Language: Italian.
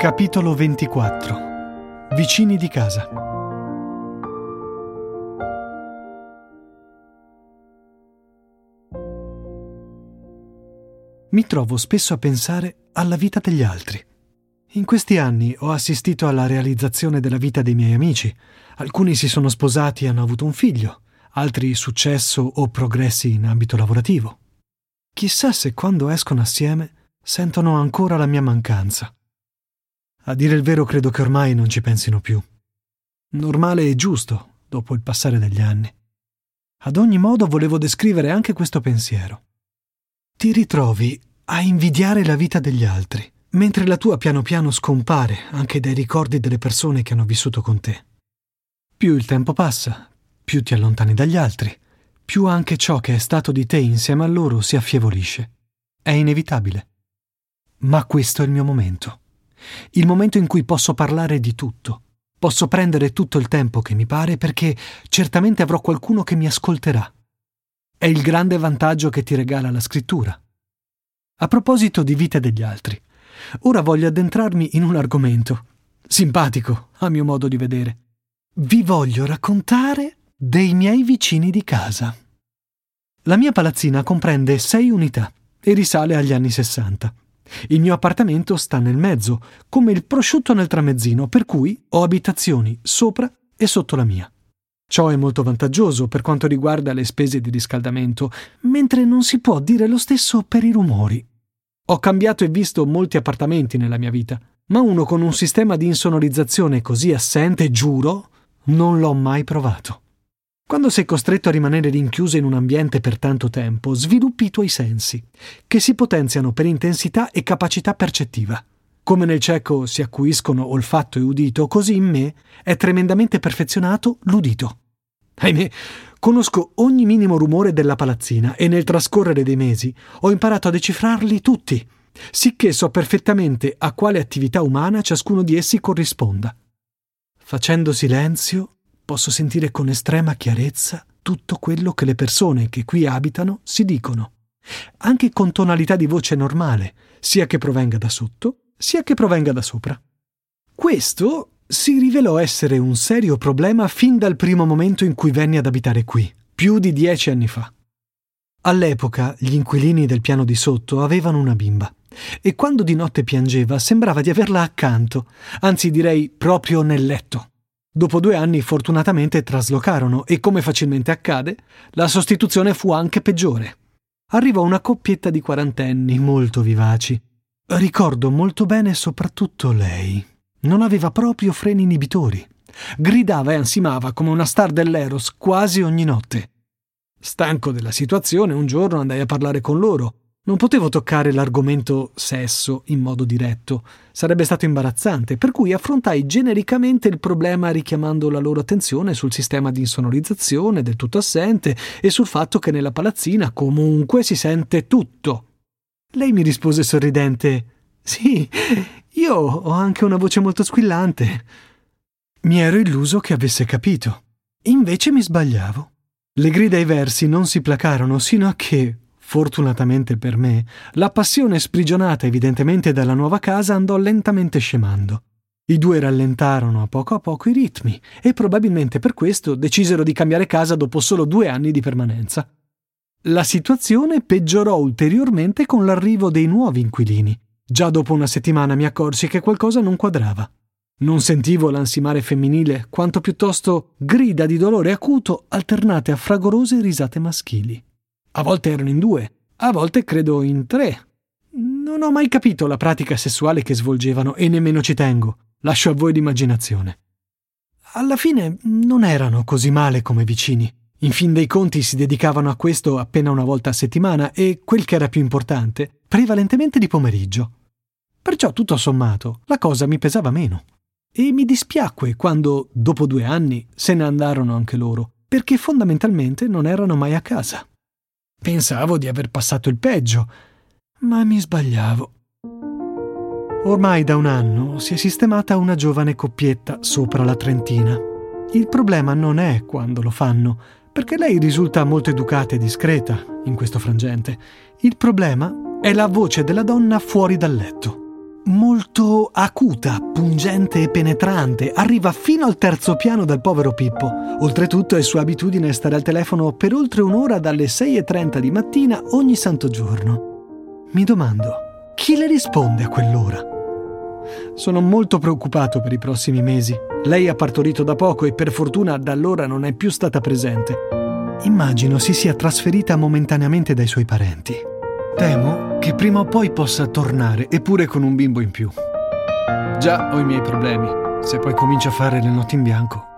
Capitolo 24 Vicini di casa Mi trovo spesso a pensare alla vita degli altri. In questi anni ho assistito alla realizzazione della vita dei miei amici. Alcuni si sono sposati e hanno avuto un figlio, altri successo o progressi in ambito lavorativo. Chissà se quando escono assieme sentono ancora la mia mancanza. A dire il vero credo che ormai non ci pensino più. Normale e giusto, dopo il passare degli anni. Ad ogni modo volevo descrivere anche questo pensiero. Ti ritrovi a invidiare la vita degli altri, mentre la tua piano piano scompare anche dai ricordi delle persone che hanno vissuto con te. Più il tempo passa, più ti allontani dagli altri, più anche ciò che è stato di te insieme a loro si affievolisce. È inevitabile. Ma questo è il mio momento il momento in cui posso parlare di tutto. Posso prendere tutto il tempo che mi pare perché certamente avrò qualcuno che mi ascolterà. È il grande vantaggio che ti regala la scrittura. A proposito di vite degli altri, ora voglio addentrarmi in un argomento, simpatico a mio modo di vedere. Vi voglio raccontare dei miei vicini di casa. La mia palazzina comprende sei unità e risale agli anni sessanta. Il mio appartamento sta nel mezzo, come il prosciutto nel tramezzino, per cui ho abitazioni sopra e sotto la mia. Ciò è molto vantaggioso per quanto riguarda le spese di riscaldamento, mentre non si può dire lo stesso per i rumori. Ho cambiato e visto molti appartamenti nella mia vita, ma uno con un sistema di insonorizzazione così assente, giuro, non l'ho mai provato. Quando sei costretto a rimanere rinchiuso in un ambiente per tanto tempo, sviluppi i tuoi sensi, che si potenziano per intensità e capacità percettiva. Come nel cieco si acuiscono olfatto e udito, così in me è tremendamente perfezionato l'udito. Ahimè, conosco ogni minimo rumore della palazzina e nel trascorrere dei mesi ho imparato a decifrarli tutti, sicché so perfettamente a quale attività umana ciascuno di essi corrisponda. Facendo silenzio, posso sentire con estrema chiarezza tutto quello che le persone che qui abitano si dicono, anche con tonalità di voce normale, sia che provenga da sotto, sia che provenga da sopra. Questo si rivelò essere un serio problema fin dal primo momento in cui venni ad abitare qui, più di dieci anni fa. All'epoca gli inquilini del piano di sotto avevano una bimba e quando di notte piangeva sembrava di averla accanto, anzi direi proprio nel letto. Dopo due anni fortunatamente traslocarono e, come facilmente accade, la sostituzione fu anche peggiore. Arrivò una coppietta di quarantenni molto vivaci. Ricordo molto bene soprattutto lei. Non aveva proprio freni inibitori. Gridava e ansimava come una star dell'Eros quasi ogni notte. Stanco della situazione, un giorno andai a parlare con loro non potevo toccare l'argomento sesso in modo diretto, sarebbe stato imbarazzante, per cui affrontai genericamente il problema richiamando la loro attenzione sul sistema di insonorizzazione del tutto assente e sul fatto che nella palazzina comunque si sente tutto. Lei mi rispose sorridente: Sì, io ho anche una voce molto squillante. Mi ero illuso che avesse capito. Invece mi sbagliavo. Le grida e i versi non si placarono sino a che, Fortunatamente per me, la passione sprigionata evidentemente dalla nuova casa andò lentamente scemando. I due rallentarono a poco a poco i ritmi e probabilmente per questo decisero di cambiare casa dopo solo due anni di permanenza. La situazione peggiorò ulteriormente con l'arrivo dei nuovi inquilini. Già dopo una settimana mi accorsi che qualcosa non quadrava. Non sentivo l'ansimare femminile, quanto piuttosto grida di dolore acuto alternate a fragorose risate maschili. A volte erano in due, a volte credo in tre. Non ho mai capito la pratica sessuale che svolgevano e nemmeno ci tengo. Lascio a voi l'immaginazione. Alla fine non erano così male come vicini. In fin dei conti si dedicavano a questo appena una volta a settimana e, quel che era più importante, prevalentemente di pomeriggio. Perciò, tutto sommato, la cosa mi pesava meno. E mi dispiacque quando, dopo due anni, se ne andarono anche loro, perché fondamentalmente non erano mai a casa. Pensavo di aver passato il peggio, ma mi sbagliavo. Ormai da un anno si è sistemata una giovane coppietta sopra la trentina. Il problema non è quando lo fanno, perché lei risulta molto educata e discreta in questo frangente. Il problema è la voce della donna fuori dal letto. Molto acuta, pungente e penetrante, arriva fino al terzo piano del povero Pippo. Oltretutto è sua abitudine stare al telefono per oltre un'ora dalle 6.30 di mattina ogni santo giorno. Mi domando, chi le risponde a quell'ora? Sono molto preoccupato per i prossimi mesi. Lei ha partorito da poco e per fortuna da allora non è più stata presente. Immagino si sia trasferita momentaneamente dai suoi parenti. Temo che prima o poi possa tornare, eppure con un bimbo in più. Già ho i miei problemi, se poi comincia a fare le notti in bianco.